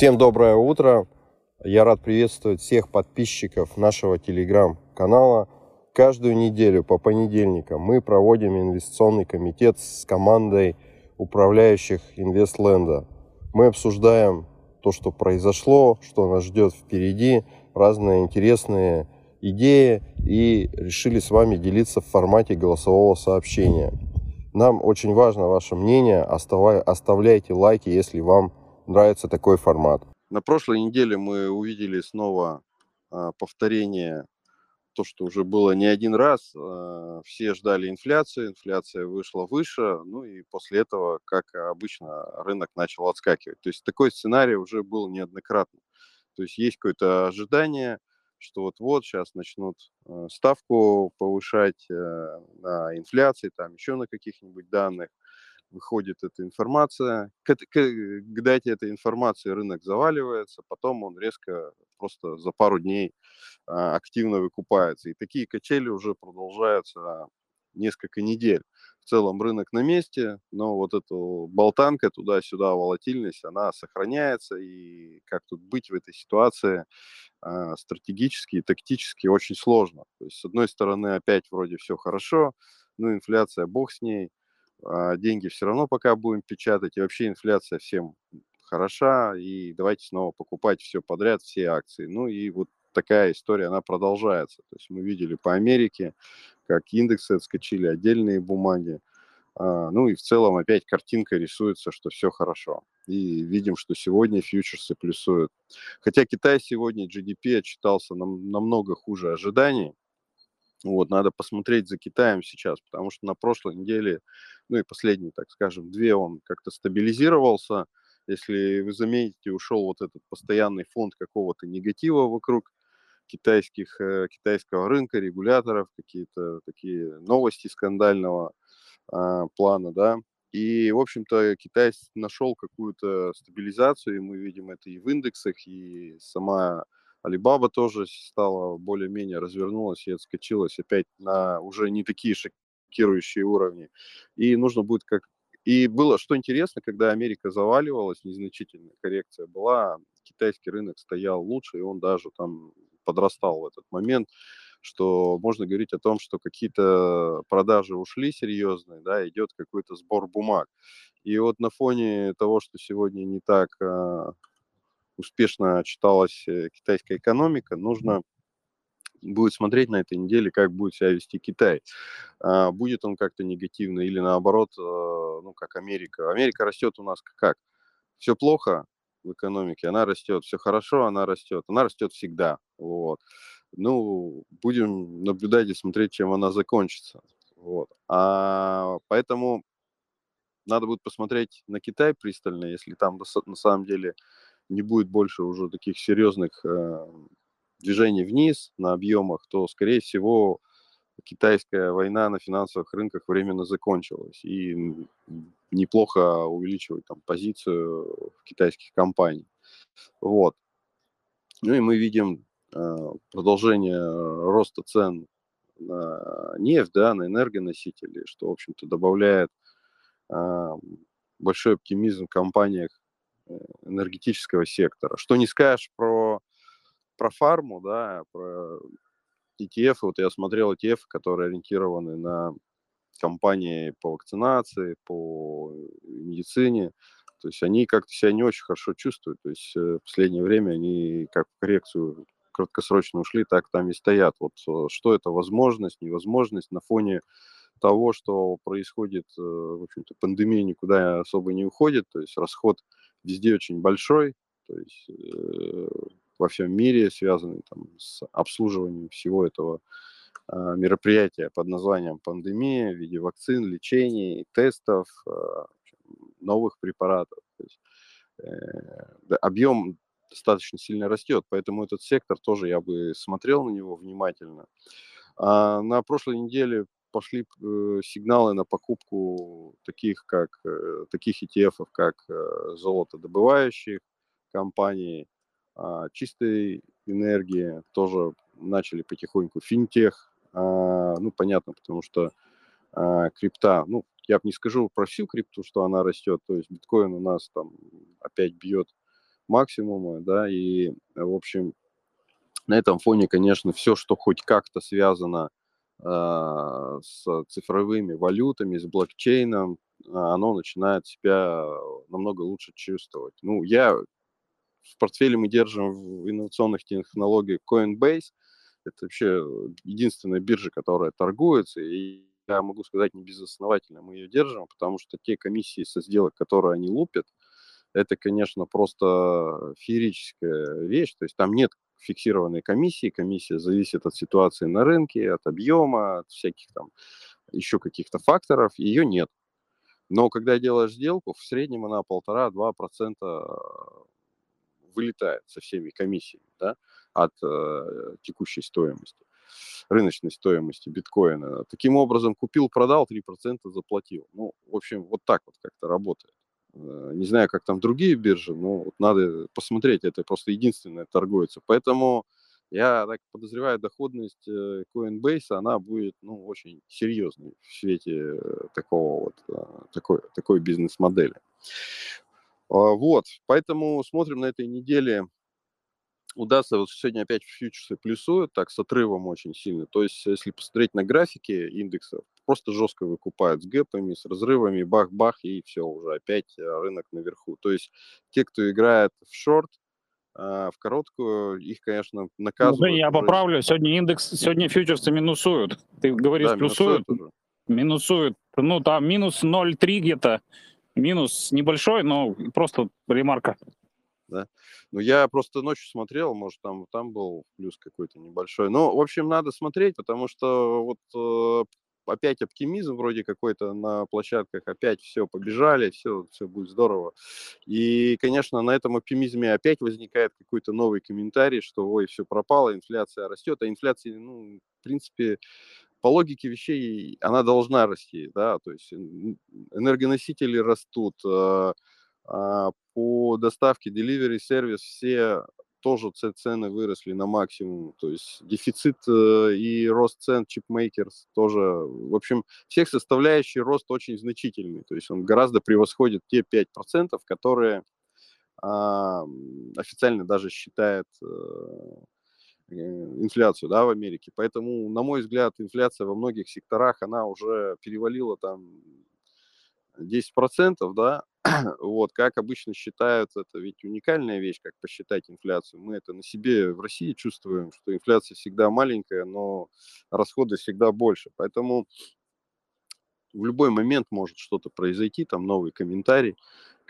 Всем доброе утро. Я рад приветствовать всех подписчиков нашего телеграм-канала. Каждую неделю по понедельникам мы проводим инвестиционный комитет с командой управляющих Инвестленда. Мы обсуждаем то, что произошло, что нас ждет впереди, разные интересные идеи и решили с вами делиться в формате голосового сообщения. Нам очень важно ваше мнение, оставляйте лайки, если вам нравится такой формат. На прошлой неделе мы увидели снова а, повторение то, что уже было не один раз. А, все ждали инфляции, инфляция вышла выше, ну и после этого, как обычно, рынок начал отскакивать. То есть такой сценарий уже был неоднократно. То есть есть какое-то ожидание, что вот-вот сейчас начнут а, ставку повышать на инфляции, там еще на каких-нибудь данных выходит эта информация. К, к, к дате этой информации рынок заваливается, потом он резко просто за пару дней а, активно выкупается. И такие качели уже продолжаются несколько недель. В целом рынок на месте, но вот эта болтанка туда-сюда, волатильность, она сохраняется. И как тут быть в этой ситуации а, стратегически и тактически очень сложно. То есть, с одной стороны, опять вроде все хорошо, ну, инфляция, бог с ней, а деньги все равно пока будем печатать, и вообще инфляция всем хороша, и давайте снова покупать все подряд, все акции. Ну и вот такая история, она продолжается. То есть мы видели по Америке, как индексы отскочили, отдельные бумаги. А, ну и в целом опять картинка рисуется, что все хорошо. И видим, что сегодня фьючерсы плюсуют. Хотя Китай сегодня GDP отчитался нам, намного хуже ожиданий. Вот, надо посмотреть за Китаем сейчас, потому что на прошлой неделе, ну и последние, так скажем, две он как-то стабилизировался. Если вы заметите, ушел вот этот постоянный фонд какого-то негатива вокруг китайских, э, китайского рынка, регуляторов, какие-то такие новости скандального э, плана, да. И, в общем-то, Китай нашел какую-то стабилизацию, и мы видим это и в индексах, и сама Алибаба тоже стала более-менее развернулась и отскочилась опять на уже не такие шокирующие уровни. И нужно будет как... И было, что интересно, когда Америка заваливалась, незначительная коррекция была, китайский рынок стоял лучше, и он даже там подрастал в этот момент, что можно говорить о том, что какие-то продажи ушли серьезные, да, идет какой-то сбор бумаг. И вот на фоне того, что сегодня не так а, успешно читалась э, китайская экономика, нужно будет смотреть на этой неделе, как будет себя вести Китай. А, будет он как-то негативно или наоборот, э, ну, как Америка. Америка растет у нас как? Все плохо в экономике, она растет. Все хорошо, она растет. Она растет всегда. Вот. Ну, будем наблюдать и смотреть, чем она закончится. Вот. А, поэтому надо будет посмотреть на Китай пристально, если там на самом деле не будет больше уже таких серьезных э, движений вниз на объемах, то, скорее всего, китайская война на финансовых рынках временно закончилась. И неплохо увеличивать там позицию китайских компаний. Вот. Ну и мы видим э, продолжение роста цен на нефть, да, на энергоносители, что, в общем-то, добавляет э, большой оптимизм в компаниях энергетического сектора. Что не скажешь про, про фарму, да, про ETF. Вот я смотрел ETF, которые ориентированы на компании по вакцинации, по медицине. То есть они как-то себя не очень хорошо чувствуют. То есть э, в последнее время они как в коррекцию краткосрочно ушли, так там и стоят. Вот э, что это возможность, невозможность на фоне того, что происходит, э, в общем-то, пандемия никуда особо не уходит, то есть расход везде очень большой, то есть э, во всем мире, связанный там, с обслуживанием всего этого э, мероприятия под названием пандемия в виде вакцин, лечений, тестов, э, новых препаратов. То есть, э, объем достаточно сильно растет, поэтому этот сектор тоже я бы смотрел на него внимательно. А на прошлой неделе пошли э, сигналы на покупку таких, как, э, таких ETF, как э, золотодобывающих компаний, э, чистой энергии, тоже начали потихоньку финтех, э, ну, понятно, потому что э, крипта, ну, я бы не скажу про всю крипту, что она растет, то есть биткоин у нас там опять бьет максимума, да, и, в общем, на этом фоне, конечно, все, что хоть как-то связано с цифровыми валютами, с блокчейном, оно начинает себя намного лучше чувствовать. Ну, я в портфеле мы держим в инновационных технологиях Coinbase. Это вообще единственная биржа, которая торгуется, и я могу сказать не безосновательно мы ее держим, потому что те комиссии со сделок, которые они лупят, это, конечно, просто феерическая вещь. То есть там нет фиксированной комиссии. Комиссия зависит от ситуации на рынке, от объема, от всяких там еще каких-то факторов. Ее нет. Но когда делаешь сделку, в среднем она полтора-два процента вылетает со всеми комиссиями да, от э, текущей стоимости, рыночной стоимости биткоина. Таким образом, купил, продал, 3% заплатил. Ну, в общем, вот так вот как-то работает. Э, не знаю, как там другие биржи, но вот надо посмотреть, это просто единственное торгуется. Поэтому я так подозреваю, доходность э, Coinbase, она будет ну, очень серьезной в свете э, такого вот, такой, такой бизнес-модели. А, вот, поэтому смотрим на этой неделе. Удастся, вот сегодня опять фьючерсы плюсуют, так, с отрывом очень сильно. То есть, если посмотреть на графики индексов, просто жестко выкупают с гэпами, с разрывами, бах-бах, и все, уже опять э, рынок наверху. То есть, те, кто играет в шорт, а, в короткую, их, конечно, наказывают. Ну, я поправлю, сегодня индекс, сегодня фьючерсы минусуют. Ты говоришь, да, плюсуют? Минусуют, минусуют. Ну, там минус 0,3 где-то Минус небольшой, но просто ремарка. Да. Ну, я просто ночью смотрел, может, там, там был плюс какой-то небольшой. Но, в общем, надо смотреть, потому что вот э, опять оптимизм вроде какой-то на площадках, опять все, побежали, все, все будет здорово. И, конечно, на этом оптимизме опять возникает какой-то новый комментарий, что, ой, все пропало, инфляция растет, а инфляция, ну, в принципе, по логике вещей она должна расти, да, то есть энергоносители растут, э, а, по доставке, delivery сервис все тоже цены выросли на максимум, то есть дефицит э, и рост цен чипмейкерс тоже, в общем, всех составляющих рост очень значительный, то есть он гораздо превосходит те 5%, которые а, официально даже считает э, инфляцию да, в Америке. Поэтому, на мой взгляд, инфляция во многих секторах, она уже перевалила там 10%, да, вот, как обычно считают, это ведь уникальная вещь, как посчитать инфляцию. Мы это на себе в России чувствуем, что инфляция всегда маленькая, но расходы всегда больше. Поэтому в любой момент может что-то произойти, там новый комментарий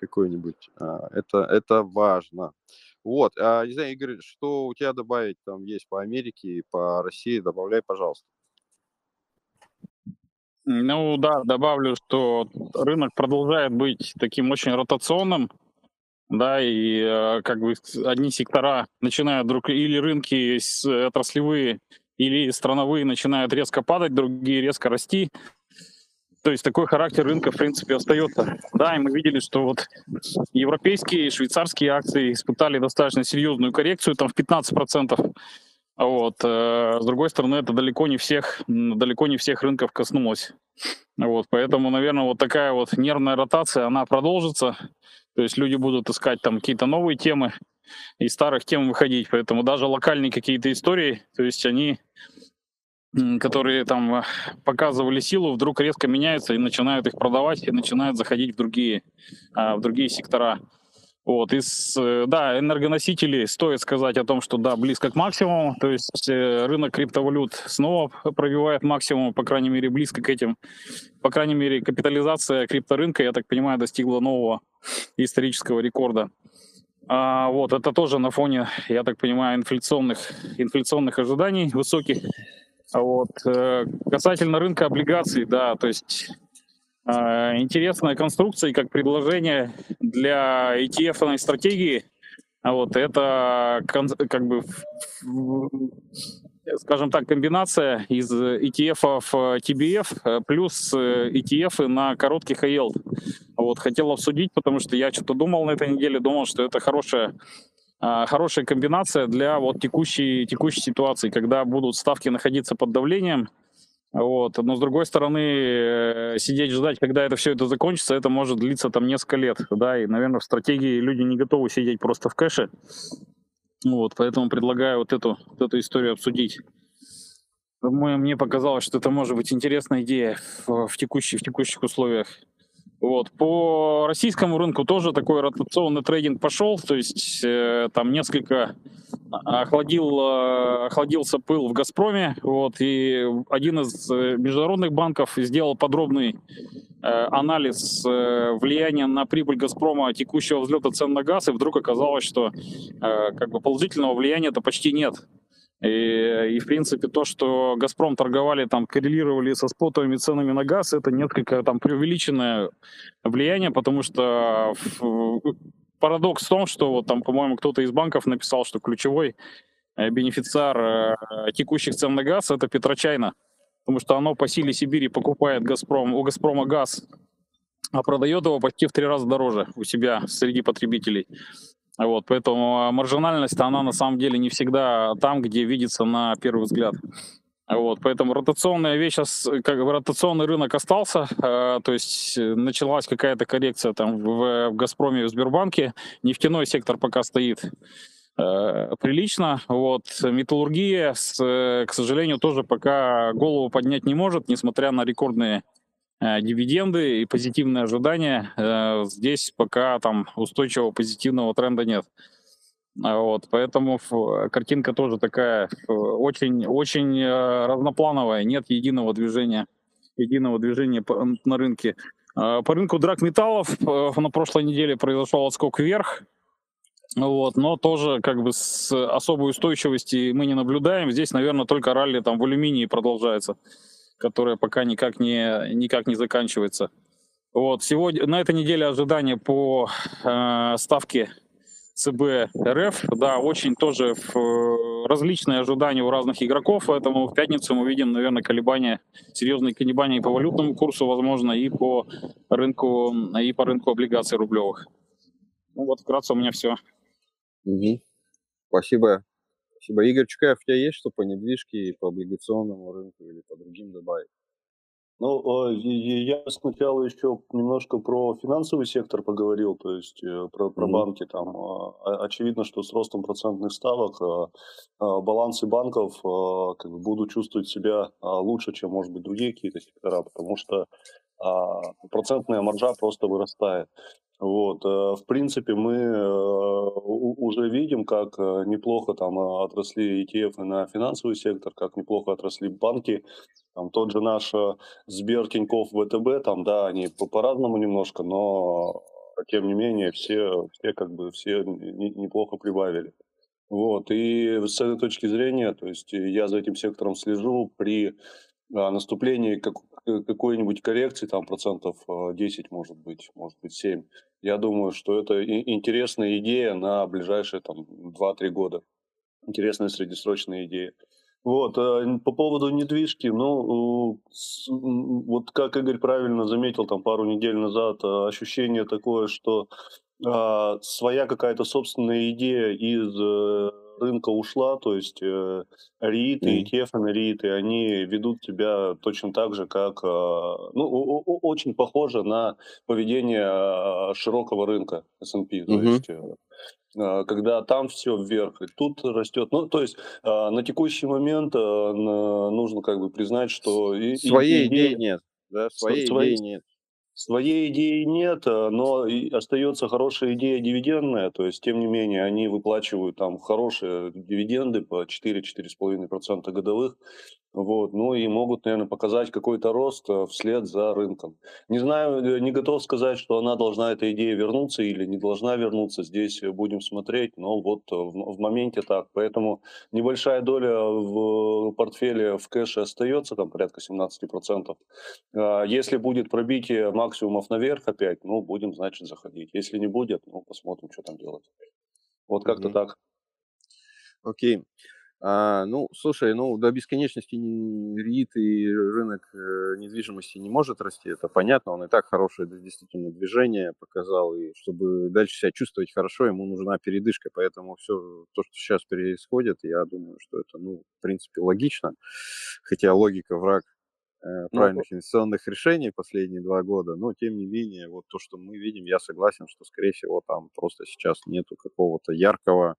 какой-нибудь. А, это, это важно. Вот, а, не знаю, Игорь, что у тебя добавить там есть по Америке и по России, добавляй, пожалуйста. Ну да, добавлю, что рынок продолжает быть таким очень ротационным, да, и э, как бы одни сектора начинают вдруг, или рынки отраслевые, или страновые начинают резко падать, другие резко расти. То есть такой характер рынка, в принципе, остается. Да, и мы видели, что вот европейские и швейцарские акции испытали достаточно серьезную коррекцию, там в 15%. Вот. Э, с другой стороны, это далеко не всех, далеко не всех рынков коснулось. Вот. Поэтому, наверное, вот такая вот нервная ротация, она продолжится. То есть люди будут искать там какие-то новые темы, из старых тем выходить. Поэтому даже локальные какие-то истории, то есть они которые там э, показывали силу, вдруг резко меняются и начинают их продавать, и начинают заходить в другие, а, в другие сектора. Вот, из, э, да, энергоносители, стоит сказать о том, что да, близко к максимуму, то есть э, рынок криптовалют снова пробивает максимум, по крайней мере, близко к этим, по крайней мере, капитализация крипторынка, я так понимаю, достигла нового исторического рекорда. А, вот, это тоже на фоне, я так понимаю, инфляционных, инфляционных ожиданий высоких, вот. Э, касательно рынка облигаций, да, то есть э, интересная конструкция как предложение для ETF стратегии. А вот это как бы, скажем так, комбинация из ETF TBF э, плюс ETF на короткий high Вот хотел обсудить, потому что я что-то думал на этой неделе, думал, что это хорошая а, хорошая комбинация для вот текущей, текущей ситуации, когда будут ставки находиться под давлением, Вот. Но с другой стороны, э, сидеть ждать, когда это все это закончится, это может длиться там несколько лет, да, и, наверное, в стратегии люди не готовы сидеть просто в кэше. Вот, поэтому предлагаю вот эту, вот эту историю обсудить. Мне показалось, что это может быть интересная идея в, в, текущих, в текущих условиях. Вот. По российскому рынку тоже такой ротационный трейдинг пошел, то есть э, там несколько охладил, э, охладился пыл в «Газпроме», вот, и один из э, международных банков сделал подробный э, анализ э, влияния на прибыль «Газпрома» текущего взлета цен на газ, и вдруг оказалось, что э, как бы положительного влияния-то почти нет. И, и, в принципе, то, что «Газпром» торговали, там, коррелировали со спотовыми ценами на газ, это несколько там преувеличенное влияние, потому что парадокс в том, что вот там, по-моему, кто-то из банков написал, что ключевой э, бенефициар э, текущих цен на газ — это Петрочайна, потому что оно по силе Сибири покупает «Газпром», у «Газпрома» газ, а продает его почти в три раза дороже у себя среди потребителей. Вот, поэтому а, маржинальность, она на самом деле не всегда там, где видится на первый взгляд. Вот, поэтому ротационная вещь как бы ротационный рынок остался, э, то есть э, началась какая-то коррекция там в, в Газпроме, в Сбербанке, нефтяной сектор пока стоит э, прилично, вот, металлургия, с, к сожалению, тоже пока голову поднять не может, несмотря на рекордные Э, дивиденды и позитивные ожидания. Э, здесь пока там устойчивого позитивного тренда нет. А вот, поэтому картинка тоже такая очень, очень э, разноплановая, нет единого движения, единого движения на рынке. По рынку драгметаллов на прошлой неделе произошел отскок вверх, вот, но тоже как бы с особой устойчивости мы не наблюдаем. Здесь, наверное, только ралли там в алюминии продолжается которая пока никак не, никак не заканчивается. Вот, сегодня, на этой неделе ожидания по э, ставке ЦБ РФ, да, очень тоже в, различные ожидания у разных игроков, поэтому в пятницу мы видим, наверное, колебания, серьезные колебания по валютному курсу, возможно, и по рынку, и по рынку облигаций рублевых. Ну вот, вкратце у меня все. Угу. Спасибо. Спасибо. Игорь Чукаев, у тебя есть что по недвижке, по облигационному рынку или по другим добавить? Ну, а, я сначала еще немножко про финансовый сектор поговорил, то есть э, про, про mm-hmm. банки. Там а, очевидно, что с ростом процентных ставок а, балансы банков как бы, будут чувствовать себя лучше, чем, может быть, другие какие-то сектора, потому что процентная маржа просто вырастает. Вот, э, в принципе, мы э, уже видим, как э, неплохо там отросли ETF на финансовый сектор, как неплохо отросли банки. Там тот же наш Сбер, Тинькофф, ВТБ, там, да, они по-разному немножко, но тем не менее все, все как бы все неплохо прибавили. Вот, и с этой точки зрения, то есть я за этим сектором слежу при наступлении как, какой-нибудь коррекции, там процентов 10, может быть, может быть 7, я думаю, что это интересная идея на ближайшие там 2-3 года. Интересная среднесрочная идея. Вот, э, по поводу недвижки, ну, вот как Игорь правильно заметил там пару недель назад, э, ощущение такое, что а, своя какая-то собственная идея из э, рынка ушла, то есть э, рииты, ETF на рииты, они ведут себя точно так же, как, э, ну, очень похоже на поведение э, широкого рынка S&P, то mm-hmm. есть э, когда там все вверх, и тут растет. Ну, то есть э, на текущий момент э, нужно как бы признать, что... Своей идеи нет. Да, своей идеи нет. Своей идеи нет, э, но остается хорошая идея дивидендная, то есть, тем не менее, они выплачивают там хорошие дивиденды по 4-4,5% годовых, вот, ну и могут, наверное, показать какой-то рост э, вслед за рынком. Не знаю, э, не готов сказать, что она должна, эта идея, вернуться или не должна вернуться. Здесь э, будем смотреть, но вот в, в моменте так. Поэтому небольшая доля в портфеле в кэше остается, там порядка 17%. А если будет пробитие максимумов наверх опять, ну, будем, значит, заходить. Если не будет, ну, посмотрим, что там делать. Вот как-то mm-hmm. так. Окей. Okay. А, ну, слушай, ну, до бесконечности РИИТ и рынок э, недвижимости не может расти, это понятно, он и так хорошее действительно движение показал, и чтобы дальше себя чувствовать хорошо, ему нужна передышка, поэтому все то, что сейчас происходит, я думаю, что это, ну, в принципе, логично, хотя логика враг э, ну, правильных инвестиционных решений последние два года, но тем не менее, вот то, что мы видим, я согласен, что, скорее всего, там просто сейчас нету какого-то яркого,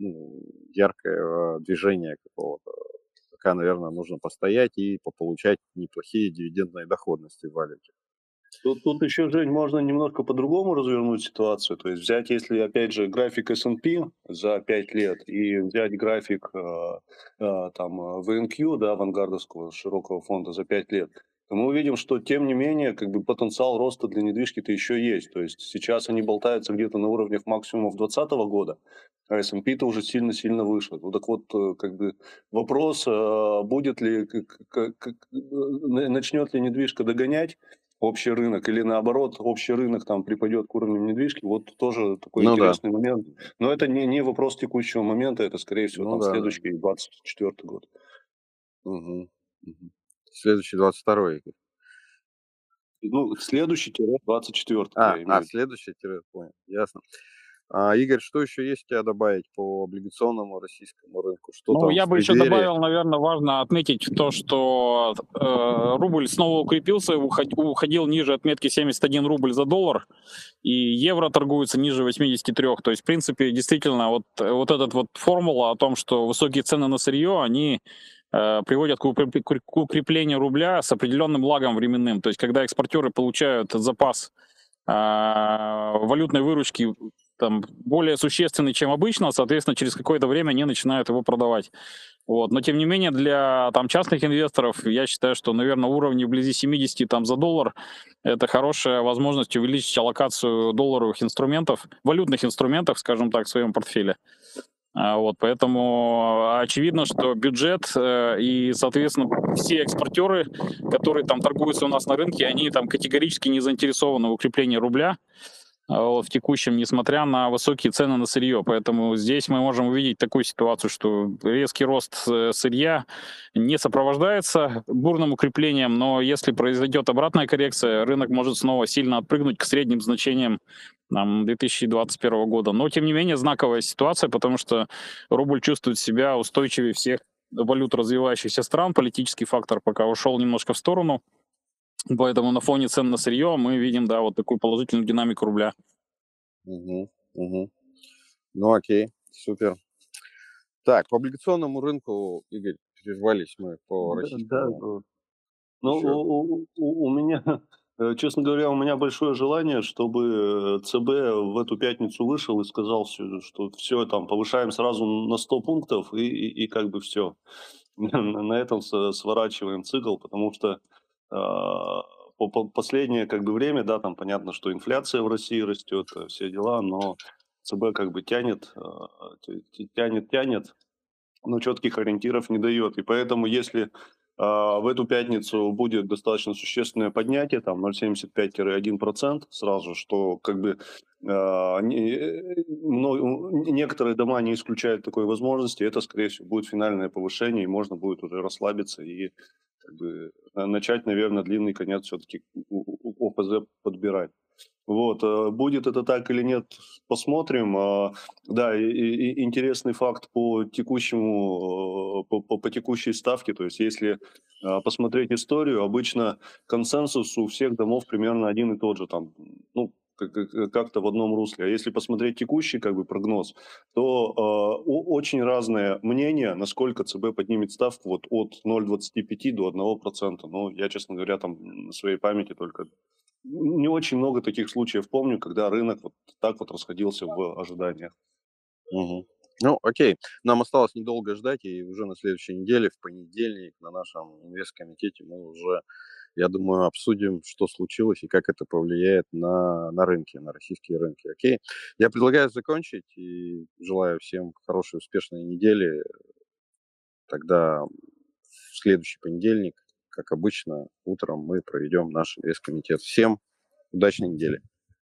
ну, яркого движения какого-то. Пока, наверное, нужно постоять и получать неплохие дивидендные доходности в валюте. Тут, тут еще, Жень, можно немножко по-другому развернуть ситуацию. То есть взять, если, опять же, график S&P за 5 лет и взять график э, э, там VNQ, да, авангардовского широкого фонда за 5 лет, то мы увидим, что, тем не менее, как бы потенциал роста для недвижки-то еще есть. То есть сейчас они болтаются где-то на уровнях максимумов 2020 года, а S&P-то уже сильно-сильно выше. Ну так вот, э, как бы вопрос, э, будет ли, как, как, начнет ли недвижка догонять, общий рынок, или наоборот, общий рынок там припадет к уровню недвижки, вот тоже такой ну, интересный да. момент. Но это не, не вопрос текущего момента, это, скорее всего, ну, там да. следующий 24 год. Угу. Угу. Следующий 22 Игорь. Ну, следующий-24. А, а следующий, понял, ясно. А, Игорь, что еще есть у тебя добавить по облигационному российскому рынку? Что ну, я бы еще добавил, наверное, важно отметить то, что э, рубль снова укрепился, уходил ниже отметки 71 рубль за доллар, и евро торгуется ниже 83. То есть, в принципе, действительно, вот, вот эта вот формула о том, что высокие цены на сырье, они приводят к укреплению рубля с определенным лагом временным. То есть, когда экспортеры получают запас э, валютной выручки там, более существенный, чем обычно, соответственно, через какое-то время они начинают его продавать. Вот. Но, тем не менее, для там, частных инвесторов, я считаю, что, наверное, уровни вблизи 70 там, за доллар – это хорошая возможность увеличить аллокацию долларовых инструментов, валютных инструментов, скажем так, в своем портфеле. А, вот, поэтому очевидно, что бюджет э, и, соответственно, все экспортеры, которые там торгуются у нас на рынке, они там категорически не заинтересованы в укреплении рубля. В текущем, несмотря на высокие цены на сырье. Поэтому здесь мы можем увидеть такую ситуацию, что резкий рост э, сырья не сопровождается бурным укреплением, но если произойдет обратная коррекция, рынок может снова сильно отпрыгнуть к средним значениям там, 2021 года. Но, тем не менее, знаковая ситуация, потому что рубль чувствует себя устойчивее всех валют развивающихся стран. Политический фактор пока ушел немножко в сторону. Поэтому на фоне цен на сырье мы видим, да, вот такую положительную динамику рубля. Угу, угу. Ну окей, супер. Так, по облигационному рынку, Игорь, прервались мы по российскому. Да, да. Ну, у, у, у меня, э, честно говоря, у меня большое желание, чтобы э, ЦБ в эту пятницу вышел и сказал, что все, там, повышаем сразу на 100 пунктов и, и, и как бы все. На этом сворачиваем цикл, потому что последнее как бы время, да, там понятно, что инфляция в России растет, э, все дела, но ЦБ как бы тянет, а, тянет, тянет, но четких ориентиров не дает. И поэтому, если а, в эту пятницу будет достаточно существенное поднятие, там 0,75-1% сразу, что как бы некоторые дома не исключают такой возможности, это, скорее всего, будет финальное повышение, и можно будет уже расслабиться и как бы, начать, наверное, длинный конец все-таки ОПЗ подбирать. Вот, э, будет это так или нет, посмотрим. А, да, и, и интересный факт по текущему, э, по, по, по текущей ставке. То есть, если посмотреть историю, обычно консенсус у всех домов примерно один и тот же. Там, ну, как-то в одном русле. А если посмотреть текущий как бы прогноз, то э, очень разные мнения, насколько ЦБ поднимет ставку вот от 0,25 до 1%. Ну, я, честно говоря, там на своей памяти только не очень много таких случаев помню, когда рынок вот так вот расходился в ожиданиях. Угу. Ну, окей. Нам осталось недолго ждать, и уже на следующей неделе, в понедельник, на нашем инвесткомитете мы уже я думаю, обсудим, что случилось и как это повлияет на, на рынки, на российские рынки. Окей? Я предлагаю закончить и желаю всем хорошей, успешной недели. Тогда в следующий понедельник, как обычно, утром мы проведем наш инвесткомитет. Всем удачной недели.